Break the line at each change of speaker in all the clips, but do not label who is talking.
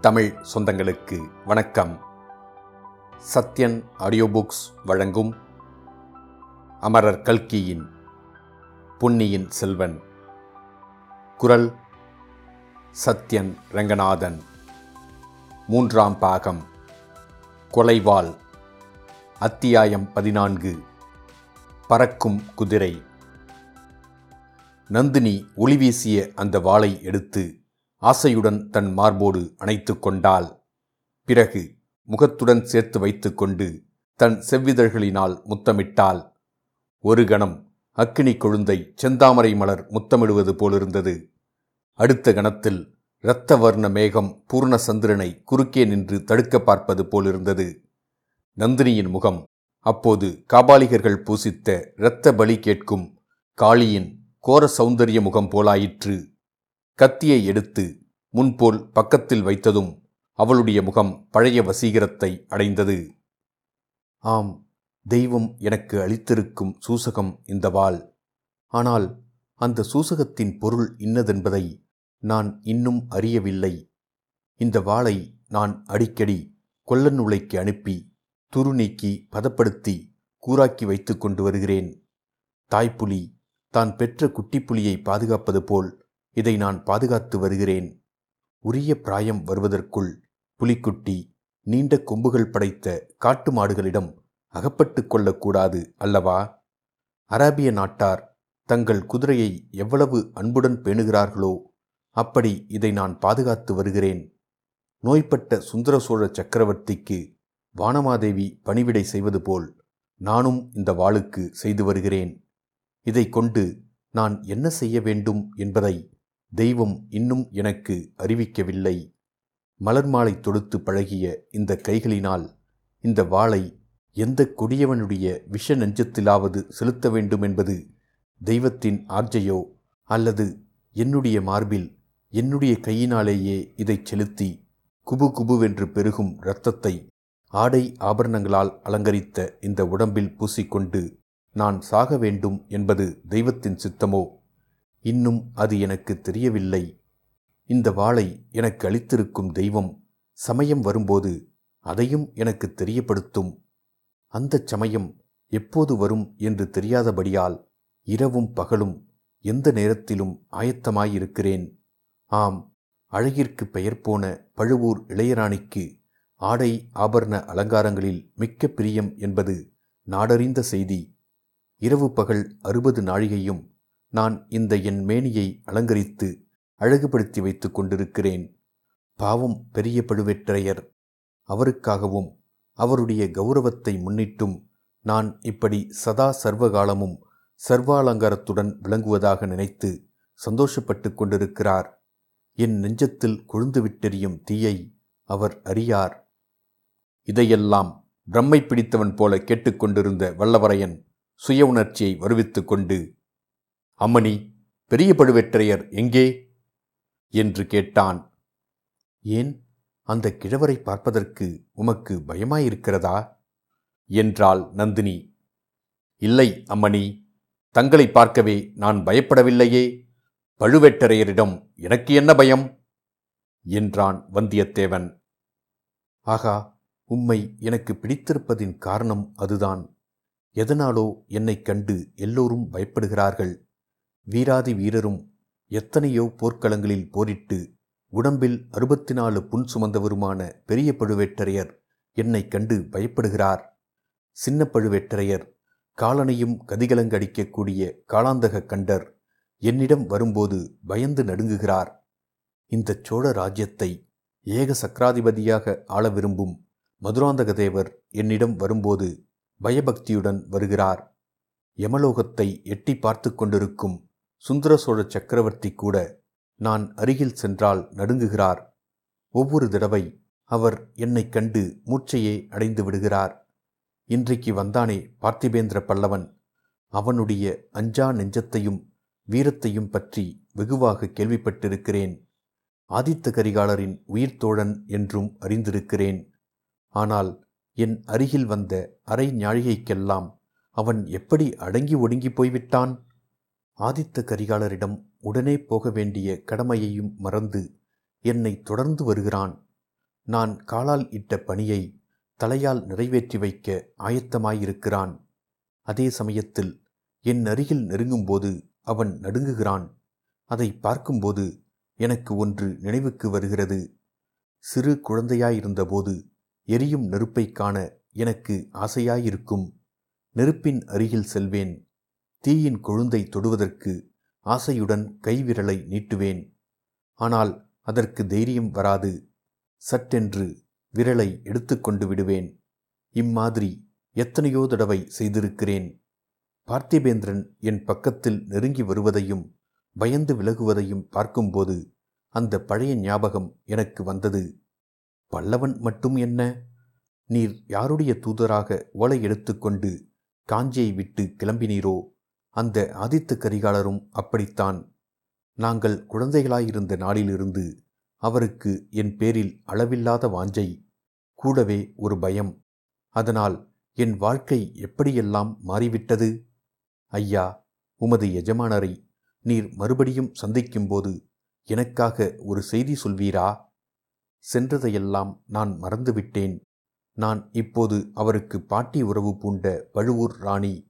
தமிழ் சொந்தங்களுக்கு வணக்கம். Sathyan audio books வழங்கும் அமரர் கல்கியின் பொன்னியின் செல்வன். குரல் சத்யன் ரங்கநாதன். மூன்றாம் பாகம். கொலைவாள். அத்தியாயம் பதினான்கு. பறக்கும் குதிரை. நந்தினி ஒளிவீசிய அந்த வாளை எடுத்து ஆசையுடன் தன் மார்போடு அணைத்து கொண்டாள். பிறகு முகத்துடன் சேர்த்து வைத்துக்கொண்டு தன் செவ்விதழ்களினால் முத்தமிட்டாள். ஒரு கணம் அக்கினி கொழுந்தை செந்தாமரை மலர் முத்தமிடுவது போலிருந்தது. அடுத்த கணத்தில் இரத்த வர்ண மேகம் பூர்ண சந்திரனை குறுக்கே நின்று தடுக்க பார்ப்பது போலிருந்தது. நந்தினியின் முகம் அப்போது காபாலிகர்கள் பூசித்த இரத்த பலி கேட்கும் காளியின் கோர சௌந்தரிய முகம் போலாயிற்று. கத்தியை எடுத்து முன்போல் பக்கத்தில் வைத்ததும் அவளுடைய முகம் பழைய வசீகரத்தை அடைந்தது. ஆம் தெய்வம் எனக்கு அளித்திருக்கும் சூசகம் இந்த வாள். ஆனால் அந்த சூசகத்தின் பொருள் இன்னதென்பதை நான் இன்னும் அறியவில்லை. இந்த வாளை நான் அடிக்கடி கொல்லன் உலைக்கு அனுப்பி துரு நீக்கி பதப்படுத்தி கூராக்கி வைத்து கொண்டு வருகிறேன். தாய்ப்புலி தான் பெற்ற குட்டிப்புலியை பாதுகாப்பது போல் இதை நான் பாதுகாத்து வருகிறேன். உரிய பிராயம் வருவதற்குள் புலிக்குட்டி நீண்ட கொம்புகள் படைத்த காட்டு மாடுகளிடம் அகப்பட்டு கொள்ளக்கூடாது அல்லவா? அராபிய நாட்டார் தங்கள் குதிரையை எவ்வளவு அன்புடன் பேணுகிறார்களோ அப்படி இதை நான் பாதுகாத்து வருகிறேன். நோய்பட்ட சுந்தர சோழ சக்கரவர்த்திக்கு வானமாதேவி பணிவிடை செய்வது போல் நானும் இந்த வாளுக்கு செய்து வருகிறேன். இதை கொண்டு நான் என்ன செய்ய வேண்டும் என்பதை தெய்வம் இன்னும் எனக்கு அறிவிக்கவில்லை. மலர் மாலை தொடுத்து பழகிய இந்த கைகளினால் இந்த வாளை எந்த கொடியவனுடைய விஷ நெஞ்சத்திலாவது செலுத்த வேண்டும் என்பது தெய்வத்தின் ஆர்ஜையோ? அல்லது என்னுடைய மார்பில் என்னுடைய கையினாலேயே இதைச் செலுத்தி குபு குபுவென்று பெருகும் இரத்தத்தை ஆடை ஆபரணங்களால் அலங்கரித்த இந்த உடம்பில் பூசிக்கொண்டு நான் சாக வேண்டும் என்பது தெய்வத்தின் சித்தமோ? இன்னும் அது எனக்கு தெரியவில்லை. இந்த வாளை எனக்கு அளித்திருக்கும் தெய்வம் சமயம் வரும்போது அதையும் எனக்கு தெரியப்படுத்தும். அந்த சமயம் எப்போது வரும் என்று தெரியாதபடியால் இரவும் பகலும் எந்த நேரத்திலும் ஆயத்தமாயிருக்கிறேன். ஆம் அழகிற்கு பெயர் போன பழுவூர் இளையராணிக்கு ஆடை ஆபரண அலங்காரங்களில் மிக்க பிரியம் என்பது நாடறிந்த செய்தி. இரவு பகல் அறுபது நாழிகையும் நான் இந்த என் மேனியை அலங்கரித்து அழகுபடுத்தி வைத்துக் கொண்டிருக்கிறேன். பாவம் பெரிய பழுவேற்றையர் அவருக்காகவும் அவருடைய கௌரவத்தை முன்னிட்டும் நான் இப்படி சதா சர்வகாலமும் சர்வாலங்காரத்துடன் விளங்குவதாக நினைத்து சந்தோஷப்பட்டு கொண்டிருக்கிறார். என் நெஞ்சத்தில் கொழுந்து விட்டெறியும் தீயை அவர் அறியார். இதையெல்லாம் பிரம்மை பிடித்தவன் போல கேட்டுக்கொண்டிருந்த வல்லவரையன் சுய உணர்ச்சியை வருவித்துக் கொண்டு அம்மணி பெரிய பழுவேற்றையர் எங்கே? என்று கேட்டான். ஏன் அந்த கிழவரை பார்ப்பதற்கு உமக்கு பயமாயிருக்கிறதா? என்றாள் நந்தினி. இல்லை அம்மணி தங்களை பார்க்கவே நான் பயப்படவில்லையே. பழுவேட்டரையரிடம் எனக்கு என்ன பயம்? என்றான் வந்தியத்தேவன். ஆகா உம்மை எனக்கு பிடித்திருப்பதின் காரணம் அதுதான். எதனாலோ என்னைக் கண்டு எல்லோரும் பயப்படுகிறார்கள். வீராதி வீரரும் எத்தனையோ போர்க்களங்களில் போரிட்டு உடம்பில் அறுபத்தி நாலு புன் சுமந்தவருமான பெரிய பழுவேட்டரையர் என்னைக் கண்டு பயப்படுகிறார். சின்ன பழுவேட்டரையர் காலனையும் கதிகலங்கடிக்கக்கூடிய காலாந்தக கண்டர் என்னிடம் வரும்போது பயந்து நடுங்குகிறார். இந்த சோழ ராஜ்யத்தை ஏக சக்கராதிபதியாக ஆள விரும்பும் மதுராந்தகதேவர் என்னிடம் வரும்போது பயபக்தியுடன் வருகிறார். யமலோகத்தை எட்டி பார்த்து கொண்டிருக்கும் சுந்தர சோழ சக்கரவர்த்தி கூட நான் அருகில் சென்றால் நடுங்குகிறார். ஒவ்வொரு தடவை அவர் என்னைக் கண்டு மூச்சையே அடைந்து விடுகிறார். இன்றைக்கு வந்தானே பார்த்திபேந்திர பல்லவன். அவனுடைய அஞ்சா நெஞ்சத்தையும் வீரத்தையும் பற்றி வெகுவாக கேள்விப்பட்டிருக்கிறேன். ஆதித்த கரிகாலரின் உயிர்த்தோழன் என்றும் அறிந்திருக்கிறேன். ஆனால் என் அருகில் வந்த அரை ஞாழிகைக்கெல்லாம் அவன் எப்படி அடங்கி ஒடுங்கி போய்விட்டான்? ஆதித்த கரிகாலரிடம் உடனே போக வேண்டிய கடமையையும் மறந்து என்னை தொடர்ந்து வருகிறான். நான் காலால் இட்ட பணியை தலையால் நிறைவேற்றி வைக்க ஆயத்தமாயிருக்கிறான். அதே சமயத்தில் என் அருகில் நெருங்கும்போது அவன் நடுங்குகிறான். அதை பார்க்கும்போது எனக்கு ஒன்று நினைவுக்கு வருகிறது. சிறு குழந்தையாயிருந்தபோது எரியும் நெருப்பைக் காண எனக்கு ஆசையாயிருக்கும். நெருப்பின் அருகில் செல்வேன். தீயின் கொழுந்தை தொடுவதற்கு ஆசையுடன் கைவிரலை நீட்டுவேன். ஆனால் அதற்கு தைரியம் வராது. சட்டென்று விரலை எடுத்துக்கொண்டு விடுவேன். இம்மாதிரி எத்தனையோ தடவை செய்திருக்கிறேன். பார்த்திபேந்திரன் என் பக்கத்தில் நெருங்கி வருவதையும் பயந்து விலகுவதையும் பார்க்கும்போது அந்த பழைய ஞாபகம் எனக்கு வந்தது. பல்லவன் மட்டும் என்ன? நீர் யாருடைய தூதராக ஓலை எடுத்துக்கொண்டு காஞ்சியை விட்டு கிளம்பினீரோ? அந்த ஆதித்த கரிகாலரும் அப்படித்தான். நாங்கள் குழந்தைகளாயிருந்த நாளிலிருந்து அவருக்கு என் பேரில் அளவில்லாத வாஞ்சை கூடவே ஒரு பயம். அதனால் என் வாழ்க்கை எப்படியெல்லாம் மாறிவிட்டது? ஐயா உமது எஜமானரை நீர் மறுபடியும் சந்திக்கும்போது எனக்காக ஒரு செய்தி சொல்வீரா? சென்றதையெல்லாம் நான் மறந்துவிட்டேன். நான் இப்போது அவருக்கு பாட்டி உறவு பூண்ட பழுவூர் ராணி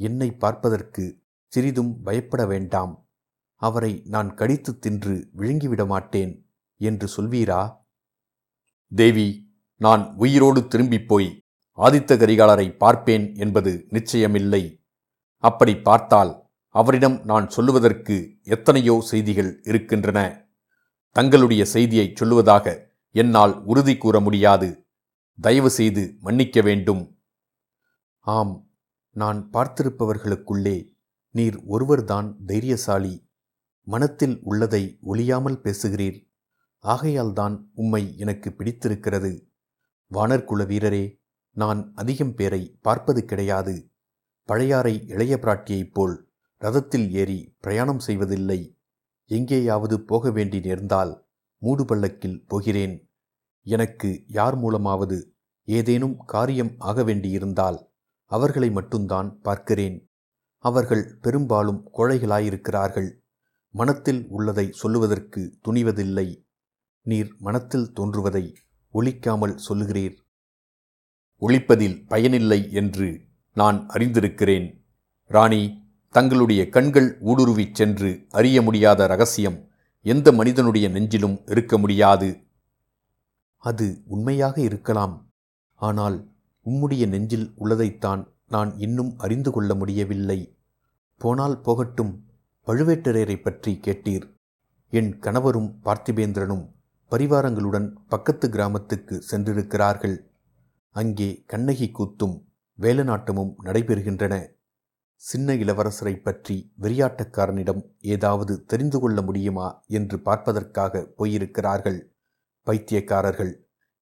என்னை பார்ப்பதற்கு சிறிதும் பயப்பட வேண்டாம். அவரை நான் கடித்து தின்று விழுங்கிவிட மாட்டேன் என்று சொல்வீரா? தேவி நான் உயிரோடு திரும்பிப் போய் ஆதித்த கரிகாலரை பார்ப்பேன் என்பது நிச்சயமில்லை. அப்படி பார்த்தால் அவரிடம் நான் சொல்லுவதற்கு எத்தனையோ செய்திகள் இருக்கின்றன. தங்களுடைய செய்தியை சொல்லுவதாக என்னால் உறுதி கூற முடியாது. தயவு செய்து மன்னிக்க வேண்டும். ஆம் நான் பார்த்திருப்பவர்களுக்குள்ளே நீர் ஒருவர்தான் தைரியசாலி. மனத்தில் உள்ளதை ஒளியாமல் பேசுகிறீர். ஆகையால்தான் உம்மை எனக்கு பிடித்திருக்கிறது. வானர்குல வீரரே நான் அதிகம் பேரை பார்ப்பது கிடையாது. பழையாறை இளைய பிராட்டியைப் போல் ரதத்தில் ஏறி பிரயாணம் செய்வதில்லை. எங்கேயாவது போக வேண்டி நேர்ந்தால் மூடு பள்ளக்கில் போகிறேன். எனக்கு யார் மூலமாவது ஏதேனும் காரியம் ஆக வேண்டியிருந்தால் அவர்களை மட்டும்தான் பார்க்கிறேன். அவர்கள் பெரும்பாலும் கோழைகளாயிருக்கிறார்கள். மனத்தில் உள்ளதை சொல்லுவதற்கு துணிவதில்லை. நீர் மனத்தில் தோன்றுவதை ஒழிக்காமல் சொல்லுகிறீர். ஒழிப்பதில் பயனில்லை என்று நான் அறிந்திருக்கிறேன். ராணி தங்களுடைய கண்கள் ஊடுருவிச் சென்று அறிய முடியாத ரகசியம் எந்த மனிதனுடைய நெஞ்சிலும் இருக்க முடியாது. அது உண்மையாக இருக்கலாம். ஆனால் உம்முடைய நெஞ்சில் உள்ளதைத்தான் நான் இன்னும் அறிந்து கொள்ள முடியவில்லை. போனால் போகட்டும் பழுவேட்டரையரை பற்றி கேட்டீர். என் கணவரும் பார்த்திபேந்திரனும் பரிவாரங்களுடன் பக்கத்து கிராமத்துக்கு சென்றிருக்கிறார்கள். அங்கே கண்ணகி கூத்தும் வேலநாட்டமும் நடைபெறுகின்றன. சின்ன இளவரசரை பற்றி வெறியாட்டக்காரனிடம் ஏதாவது தெரிந்து கொள்ள முடியுமா என்று பார்ப்பதற்காக போயிருக்கிறார்கள். பைத்தியக்காரர்கள்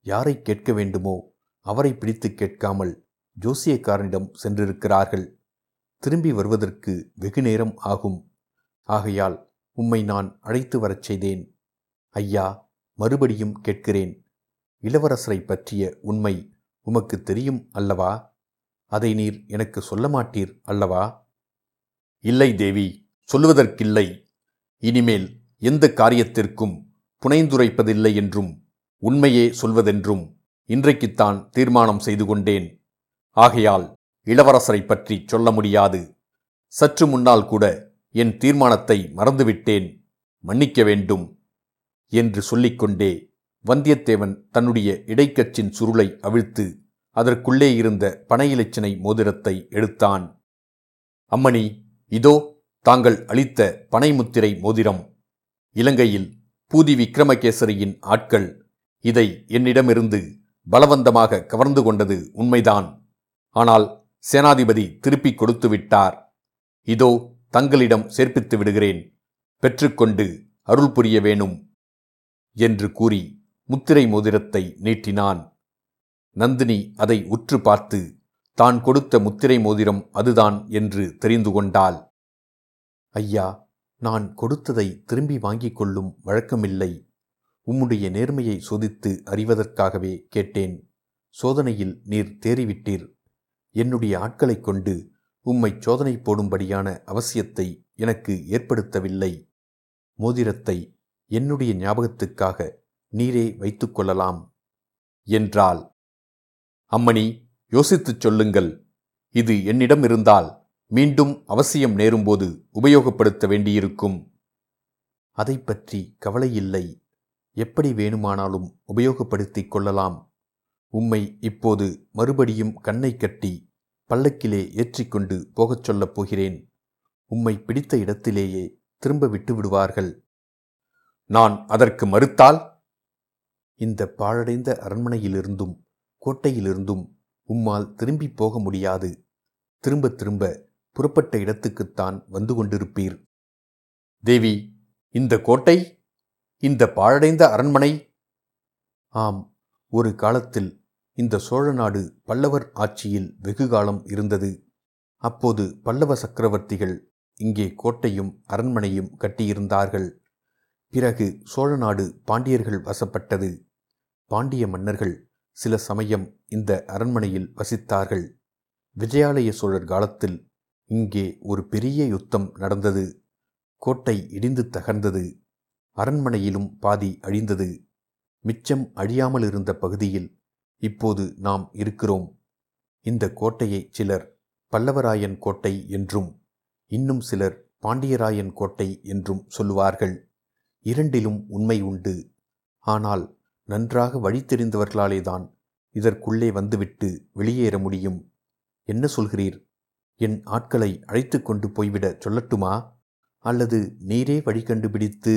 யாரை கேட்க வேண்டுமோ அவரை பிடித்து கேட்காமல் ஜோசியக்காரனிடம் சென்றிருக்கிறார்கள். திரும்பி வருவதற்கு வெகு நேரம் ஆகும். ஆகையால் உம்மை நான் அழைத்து வரச் செய்தேன். ஐயா மறுபடியும் கேட்கிறேன். இளவரசரை பற்றிய உண்மை உமக்கு தெரியும் அல்லவா? அதை நீர் எனக்கு சொல்ல மாட்டீர் அல்லவா? இல்லை தேவி சொல்லுவதற்கில்லை. இனிமேல் எந்த காரியத்திற்கும் புனைந்துரைப்பதில்லை என்றும் உண்மையே சொல்வதென்றும் இன்றைக்குத்தான் தீர்மானம் செய்து கொண்டேன். ஆகையால் இளவரசரை பற்றி சொல்ல முடியாது. சற்று முன்னால் கூட என் தீர்மானத்தை மறந்துவிட்டேன். மன்னிக்க வேண்டும் என்று சொல்லிக்கொண்டே வந்தியத்தேவன் தன்னுடைய இடைக்கச்சின் சுருளை அவிழ்த்து அதற்குள்ளே இருந்த பனையிலச்சினை மோதிரத்தை எடுத்தான். அம்மணி இதோ தாங்கள் அளித்த பனைமுத்திரை மோதிரம். இலங்கையில் பூதி விக்ரமகேசரியின் ஆட்கள். இதை என்னிடமிருந்து பலவந்தமாக கவர்ந்து கொண்டது உண்மைதான். ஆனால் சேனாதிபதி திருப்பிக் கொடுத்து விட்டார். இதோ தங்களிடம் சேர்ப்பித்து விடுகிறேன். பெற்றுக்கொண்டு அருள் புரிய வேணும் என்று கூறி முத்திரை மோதிரத்தை நீட்டினான். நந்தினி அதை உற்று பார்த்து தான் கொடுத்த முத்திரை மோதிரம் அதுதான் என்று தெரிந்து கொண்டாள். ஐயா நான் கொடுத்ததை திரும்பி வாங்கிக் கொள்ளும் வழக்கமில்லை. உம்முடைய நேர்மையை சோதித்து அறிவதற்காகவே கேட்டேன். சோதனையில் நீர் தேறிவிட்டீர். என்னுடைய ஆட்களைக் கொண்டு உம்மை சோதனை போடும்படியான அவசியத்தை எனக்கு ஏற்படுத்தவில்லை. மோதிரத்தை என்னுடைய ஞாபகத்துக்காக நீரே வைத்துக்கொள்ளலாம் என்றால் என்றாள். அம்மணி யோசித்துச் சொல்லுங்கள். இது என்னிடம் இருந்தால் மீண்டும் அவசியம் நேரும்போது உபயோகப்படுத்த வேண்டியிருக்கும். அதை பற்றி கவலையில்லை எப்படி வேணுமானாலும் உபயோகப்படுத்திக் கொள்ளலாம். உம்மை இப்போது மறுபடியும் கண்ணை கட்டி பல்லக்கிலே ஏற்றிக்கொண்டு போகச் சொல்லப் போகிறேன். உம்மை பிடித்த இடத்திலேயே திரும்ப விட்டு விடுவார்கள். நான் அதற்கு மறுத்தால்? இந்த பாழடைந்த அரண்மனையிலிருந்தும் கோட்டையிலிருந்தும் உம்மால் திரும்பி போக முடியாது. திரும்ப திரும்ப புறப்பட்ட இடத்துக்குத்தான் வந்து கொண்டிருப்பீர். தேவி இந்த கோட்டை? இந்த பாழடைந்த அரண்மனை? ஆம் ஒரு காலத்தில் இந்த சோழ நாடு பல்லவர் ஆட்சியில் வெகுகாலம் இருந்தது. அப்போது பல்லவ சக்கரவர்த்திகள் இங்கே கோட்டையும் அரண்மனையும் கட்டியிருந்தார்கள். பிறகு சோழ நாடு பாண்டியர்கள் வசப்பட்டது. பாண்டிய மன்னர்கள் சில சமயம் இந்த அரண்மனையில் வசித்தார்கள். விஜயாலய சோழர் காலத்தில் இங்கே ஒரு பெரிய யுத்தம் நடந்தது. கோட்டை இடிந்து தகர்ந்தது. அரண்மனையிலும் பாதி அழிந்தது. மிச்சம் அழியாமல் இருந்த பகுதியில் இப்போது நாம் இருக்கிறோம். இந்த கோட்டையை சிலர் பல்லவராயன் கோட்டை என்றும் இன்னும் சிலர் பாண்டியராயன் கோட்டை என்றும் சொல்லுவார்கள். இரண்டிலும் உண்மை உண்டு. ஆனால் நன்றாக வழி தெரிந்தவர்களாலேதான் இதற்குள்ளே வந்துவிட்டு வெளியேற முடியும். என்ன சொல்கிறீர்? என் ஆட்களை அழைத்து கொண்டு போய்விட சொல்லட்டுமா? அல்லது நீரே வழி கண்டுபிடித்து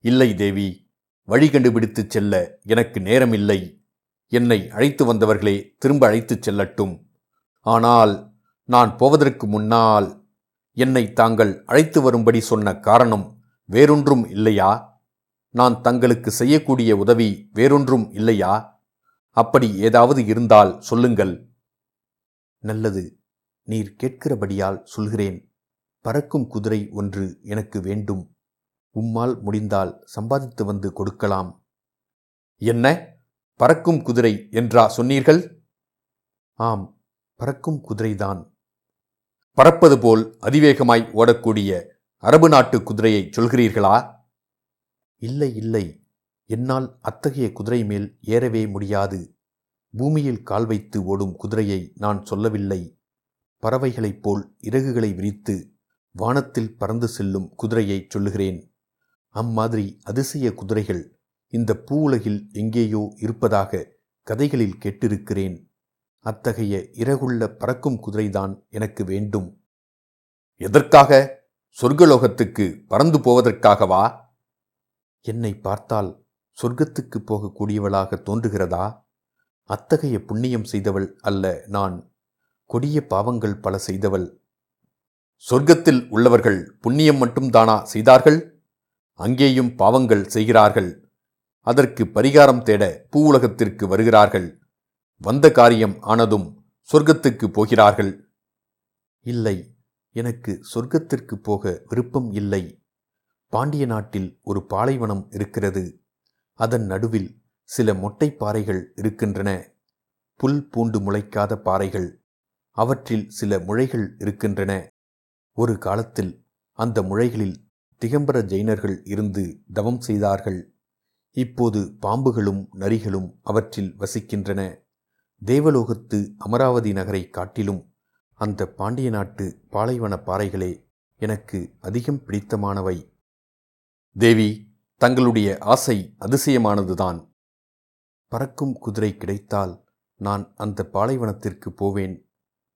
இல்லை தேவி வழி கண்டுபிடித்துச் செல்ல எனக்கு நேரமில்லை. என்னை அழைத்து வந்தவர்களே திரும்ப அழைத்துச் செல்லட்டும். ஆனால் நான் போவதற்கு முன்னால் என்னை தாங்கள் அழைத்து வரும்படி சொன்ன காரணம் வேறொன்றும் இல்லையா? நான் தங்களுக்கு செய்யக்கூடிய உதவி வேறொன்றும் இல்லையா? அப்படி ஏதாவது இருந்தால் சொல்லுங்கள். நல்லது நீர் கேட்கிறபடியால் சொல்கிறேன். பறக்கும் குதிரை ஒன்று எனக்கு வேண்டும். உம்மால் முடிந்தால் சம்பாதித்து வந்து கொடுக்கலாம். என்ன? பறக்கும் குதிரை என்றா சொன்னீர்கள்? ஆம் பறக்கும் குதிரைதான். பறப்பது போல் அதிவேகமாய் ஓடக்கூடிய அரபு நாட்டு குதிரையை சொல்கிறீர்களா? இல்லை இல்லை. என்னால் அத்தகைய குதிரை மேல் ஏறவே முடியாது. பூமியில் கால் வைத்து ஓடும் குதிரையை நான் சொல்லவில்லை. பறவைகளைப் போல் இறகுகளை விரித்து வானத்தில் பறந்து செல்லும் குதிரையை சொல்லுகிறேன். அம்மாதிரி அதிசய குதிரைகள் இந்த பூவுலகில் எங்கேயோ இருப்பதாக கதைகளில் கேட்டிருக்கிறேன். அத்தகைய இறகுள்ள பறக்கும் குதிரைதான் எனக்கு வேண்டும். எதற்காக? சொர்க்கலோகத்துக்கு பறந்து போவதற்காகவா? என்னை பார்த்தால் சொர்க்கத்துக்கு போகக்கூடியவளாக தோன்றுகிறதா? அத்தகைய புண்ணியம் செய்தவள் அல்ல நான். கொடிய பாவங்கள் பல செய்தவள். சொர்க்கத்தில் உள்ளவர்கள் புண்ணியம் மட்டும்தானா செய்தார்கள்? அங்கேயும் பாவங்கள் செய்கிறார்கள். அதற்கு பரிகாரம் தேட பூவுலகத்திற்கு வருகிறார்கள். வந்த காரியம் ஆனதும் சொர்க்கத்துக்கு போகிறார்கள். இல்லை எனக்கு சொர்க்கத்திற்கு போக விருப்பம் இல்லை. பாண்டிய நாட்டில் ஒரு பாலைவனம் இருக்கிறது. அதன் நடுவில் சில மொட்டை பாறைகள் இருக்கின்றன. புல் பூண்டு முளைக்காத பாறைகள். அவற்றில் சில முளைகள் இருக்கின்றன. ஒரு காலத்தில் அந்த முளைகளில் திகம்பர ஜெயினர்கள் இருந்து தவம் செய்தார்கள். இப்போது பாம்புகளும் நரிகளும் அவற்றில் வசிக்கின்றன. தேவலோகத்து அமராவதி நகரை காட்டிலும் அந்த பாண்டிய நாட்டு பாலைவன பாறைகளே எனக்கு அதிகம் பிடித்தமானவை. தேவி தங்களுடைய ஆசை அதிசயமானதுதான். பறக்கும் குதிரை கிடைத்தால் நான் அந்த பாலைவனத்திற்கு போவேன்.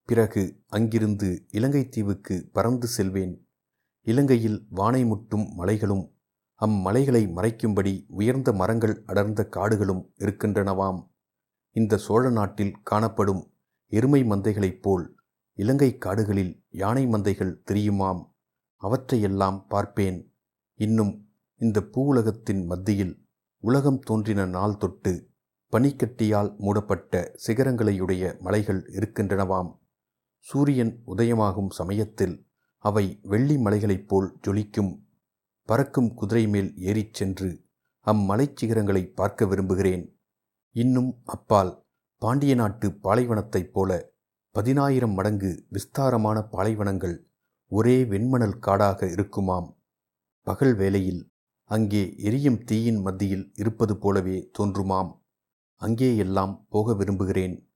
பிறகு அங்கிருந்து இலங்கை தீவுக்கு பறந்து செல்வேன். இலங்கையில் வானை முட்டும் மலைகளும் அம்மலைகளை மறைக்கும்படி உயர்ந்த மரங்கள் அடர்ந்த காடுகளும் இருக்கின்றனவாம். இந்த சோழ நாட்டில் காணப்படும் எருமை மந்தைகளைப் போல் இலங்கை காடுகளில் யானை மந்தைகள் தெரியுமாம்? அவற்றையெல்லாம் பார்ப்பேன். இன்னும் இந்த பூவுலகத்தின் மத்தியில் உலகம் தோன்றின நாள் தொட்டு பனிக்கட்டியால் மூடப்பட்ட சிகரங்களையுடைய மலைகள் இருக்கின்றனவாம். சூரியன் உதயமாகும் சமயத்தில் அவை வெள்ளி மலைகளைப் போல் ஜொலிக்கும் பறக்கும் குதிரை மேல் ஏறிச் சென்று அம்மலைச் சிகரங்களை பார்க்க விரும்புகிறேன். இன்னும் அப்பால் பாண்டிய நாட்டு பாலைவனத்தைப் போல பதினாயிரம் மடங்கு விஸ்தாரமான பாலைவனங்கள் ஒரே வெண்மணல் காடாக இருக்குமாம். பகல் வேளையில் அங்கே எரியும் தீயின் மத்தியில் இருப்பது போலவே தோன்றுமாம். அங்கே எல்லாம் போக விரும்புகிறேன்.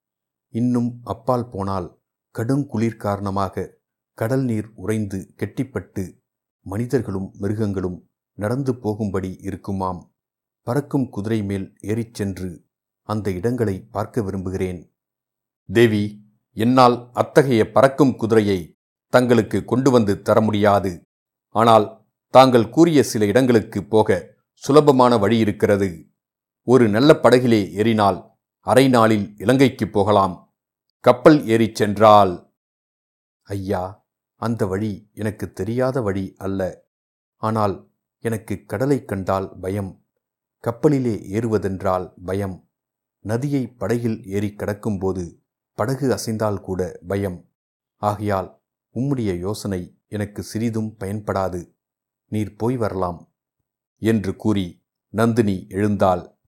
இன்னும் அப்பால் போனால் கடுங்குளிர் காரணமாக கடல் நீர் உறைந்து கெட்டிப்பட்டு மனிதர்களும் மிருகங்களும் நடந்து போகும்படி இருக்குமாம். பறக்கும் குதிரை மேல் ஏறிச் சென்று அந்த இடங்களை பார்க்க விரும்புகிறேன். தேவி என்னால் அத்தகைய பறக்கும் குதிரையை தங்களுக்கு கொண்டு வந்து தர முடியாது. ஆனால் தாங்கள் கூறிய சில இடங்களுக்கு போக சுலபமான வழி இருக்கிறது. ஒரு நல்ல படகிலே ஏறினால் அரை நாளில் இலங்கைக்கு போகலாம். கப்பல் ஏறிச் சென்றால். ஐயா அந்த வழி எனக்கு தெரியாத வழி அல்ல. ஆனால் எனக்கு கடலைக் கண்டால் பயம். கப்பலிலே ஏறுவதென்றால் பயம். நதியை படகில் ஏறி கடக்கும்போது படகு அசைந்தால் கூட பயம். ஆகையால் உம்முடைய யோசனை எனக்கு சிறிதும் பயன்படாது. நீர் போய் வரலாம். என்று கூறி நந்தினி எழுந்தாள்.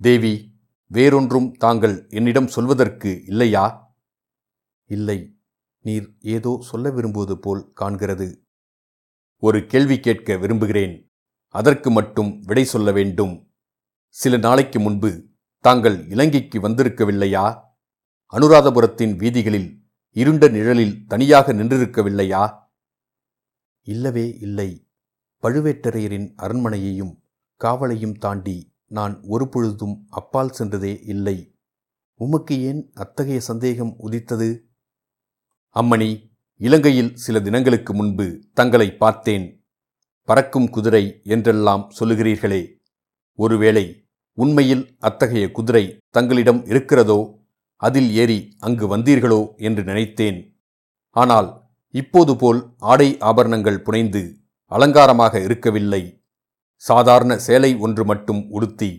தேவி வேறொன்றும் தாங்கள் என்னிடம் சொல்வதற்கு இல்லையா? இல்லை. நீர் ஏதோ சொல்ல விரும்புவது போல் காண்கிறது. ஒரு கேள்வி கேட்க விரும்புகிறேன். அதற்கு மட்டும் விடை சொல்ல வேண்டும். சில நாளைக்கு முன்பு தாங்கள் இலங்கைக்கு வந்திருக்கவில்லையா? அனுராதபுரத்தின் வீதிகளில் இருண்ட நிழலில் தனியாக நின்றிருக்கவில்லையா? இல்லவே இல்லை. பழுவேட்டரையரின் அரண்மனையையும் காவலையும் தாண்டி நான் ஒரு பொழுதும் அப்பால் சென்றதே இல்லை. உமக்கு ஏன் அத்தகைய சந்தேகம் உதித்தது? அம்மணி இலங்கையில் சில தினங்களுக்கு முன்பு தங்களை பார்த்தேன். பறக்கும் குதிரை என்றெல்லாம் சொல்லுகிறீர்களே ஒருவேளை உண்மையில் அத்தகைய குதிரை தங்களிடம் இருக்கிறதோ அதில் ஏறி அங்கு வந்தீர்களோ என்று நினைத்தேன். ஆனால் இப்போது போல் ஆடை ஆபரணங்கள் புனைந்து அலங்காரமாக இருக்கவில்லை. சாதாரண சேலை ஒன்று மட்டும் உடுத்தி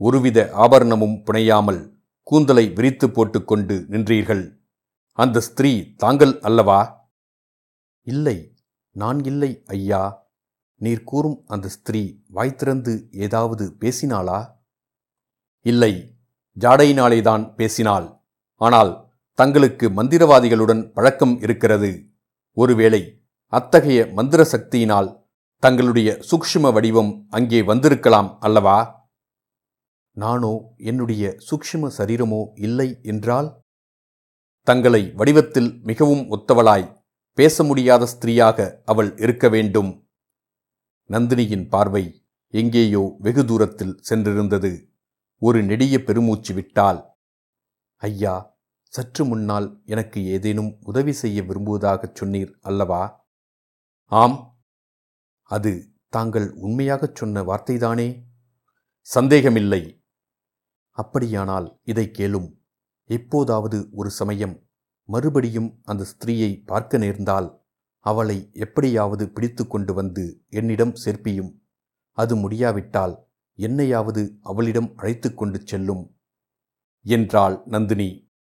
ஒருவித ஆபரணமும் புனையாமல் கூந்தலை விரித்து போட்டுக்கொண்டு நின்றீர்கள். அந்த ஸ்திரீ தாங்கள் அல்லவா? இல்லை நான் இல்லை ஐயா. நீர் கூறும் அந்த ஸ்திரீ வாய் திறந்து ஏதாவது பேசினாளா? இல்லை ஜாடையினாலேதான் பேசினாள். ஆனால் தங்களுக்கு மந்திரவாதிகளுடன் பழக்கம் இருக்கிறது. ஒருவேளை அத்தகைய மந்திர சக்தியினால் தங்களுடைய சூக்ஷ்ம வடிவம் அங்கே வந்திருக்கலாம் அல்லவா? நானோ என்னுடைய சூக்ஷ்ம சரீரமோ இல்லை என்றால்? தங்களை வடிவத்தில் மிகவும் ஒத்தவளாய் பேச முடியாத ஸ்திரீயாக அவள் இருக்க வேண்டும். நந்தினியின் பார்வை எங்கேயோ வெகு தூரத்தில் சென்றிருந்தது. ஒரு நெடிய பெருமூச்சு விட்டால் ஐயா சற்று முன்னால் எனக்கு ஏதேனும் உதவி செய்ய விரும்புவதாகச் சொன்னீர் அல்லவா? ஆம். அது தாங்கள் உண்மையாகச் சொன்ன வார்த்தைதானே? சந்தேகமில்லை. அப்படியானால் இதை கேளும். எப்போதாவது ஒரு சமயம் மறுபடியும் அந்த ஸ்திரீயை பார்க்க நேர்ந்தால் அவளை எப்படியாவது பிடித்து கொண்டு வந்து என்னிடம் சேர்ப்பியும். அது முடியாவிட்டால் என்னையாவது அவளிடம் அழைத்து கொண்டு செல்லும் என்றாள் நந்தினி.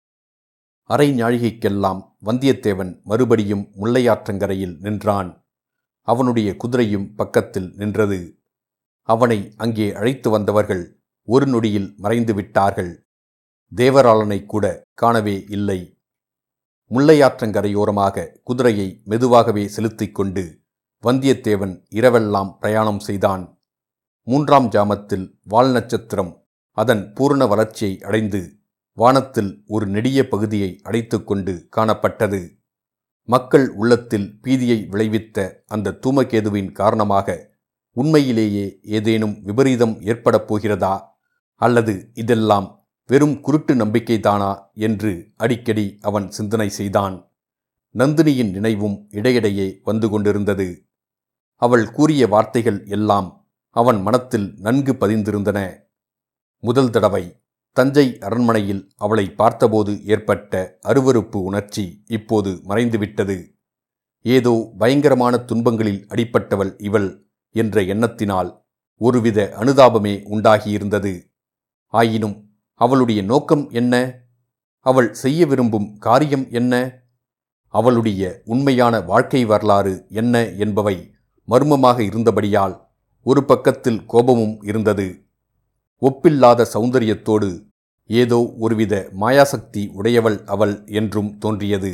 அரை ஞாழிகைக்கெல்லாம் வந்தியத்தேவன் மறுபடியும் முல்லையாற்றங்கரையில் நின்றான். அவனுடைய குதிரையும் பக்கத்தில் நின்றது. அவனை அங்கே அழைத்து வந்தவர்கள் ஒரு நொடியில் மறைந்து விட்டார்கள். தேவராளனை கூட காணவே இல்லை. முல்லையாற்றங்கரையோரமாக குதிரையை மெதுவாகவே செலுத்திக் கொண்டு வந்தியத்தேவன் இரவெல்லாம் பிரயாணம் செய்தான். மூன்றாம் ஜாமத்தில் வால் நட்சத்திரம் அதன் பூர்ண வளர்ச்சியை அடைந்து வானத்தில் ஒரு நெடிய பகுதியை அடைத்துக்கொண்டு காணப்பட்டது. மக்கள் உள்ளத்தில் பீதியை விளைவித்த அந்த தூமகேதுவின் காரணமாக உண்மையிலேயே ஏதேனும் விபரீதம் ஏற்படப் போகிறதா? அல்லது இதெல்லாம் வெறும் குருட்டு நம்பிக்கைதானா என்று அடிக்கடி அவன் சிந்தனை செய்தான். நந்தினியின் நினைவும் இடையிடையே வந்து கொண்டிருந்தது. அவள் கூறிய வார்த்தைகள் எல்லாம் அவன் மனத்தில் நன்கு பதிந்திருந்தன. முதல் தடவை தஞ்சை அரண்மனையில் அவளை பார்த்தபோது ஏற்பட்ட அருவருப்பு உணர்ச்சி இப்போது மறைந்துவிட்டது. ஏதோ பயங்கரமான துன்பங்களில் அடிப்பட்டவள் இவள் என்ற எண்ணத்தினால் ஒருவித அனுதாபமே உண்டாகியிருந்தது. ஆயினும் அவளுடைய நோக்கம் என்ன? அவள் செய்ய விரும்பும் காரியம் என்ன? அவளுடைய உண்மையான வாழ்க்கை வரலாறு என்ன என்பவை மர்மமாக இருந்தபடியால் ஒரு பக்கத்தில் கோபமும் இருந்தது. ஒப்பில்லாத சௌந்தரியத்தோடு ஏதோ ஒருவித மாயாசக்தி உடையவள் அவள் என்றும் தோன்றியது.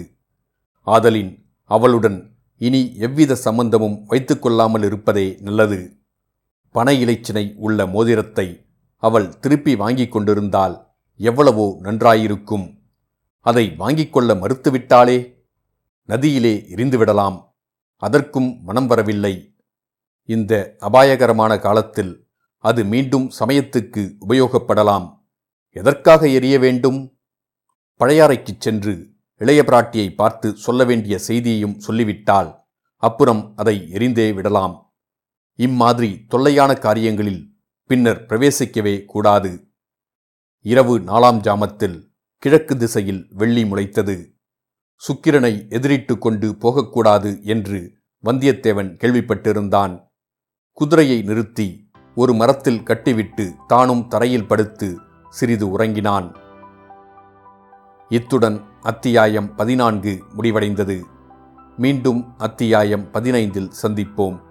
ஆதலின் அவளுடன் இனி எவ்வித சம்பந்தமும் வைத்துக்கொள்ளாமல் இருப்பதே நல்லது. பனை இலைச்சினை உள்ள மோதிரத்தை அவள் திருப்பி வாங்கிக் கொண்டிருந்தால் எவ்வளவோ நன்றாயிருக்கும். அதை வாங்கிக் கொள்ள மறுத்துவிட்டாளே? நதியிலே எரிந்துவிடலாம். அதற்கும் மனம் வரவில்லை. இந்த அபாயகரமான காலத்தில் அது மீண்டும் சமயத்துக்கு உபயோகப்படலாம். எதற்காக எரிய வேண்டும்? பழையாறைக்குச் சென்று இளைய பிராட்டியை பார்த்து சொல்ல வேண்டிய செய்தியையும் சொல்லிவிட்டால் அப்புறம் அதை எரிந்தே விடலாம். இம்மாதிரி தொல்லையான காரியங்களில் பின்னர் பிரவேசிக்கவே கூடாது. இரவு நாலாம் ஜாமத்தில் கிழக்கு திசையில் வெள்ளி முளைத்தது. சுக்கிரனை எதிரிட்டு கொண்டு போகக்கூடாது என்று வந்தியத்தேவன் கேள்விப்பட்டிருந்தான். குதிரையை நிறுத்தி ஒரு மரத்தில் கட்டிவிட்டு தானும் தரையில் படுத்து சிறிது உறங்கினான். இத்துடன் அத்தியாயம் பதினான்கு முடிவடைந்தது. மீண்டும் அத்தியாயம் பதினைந்தில் சந்திப்போம்.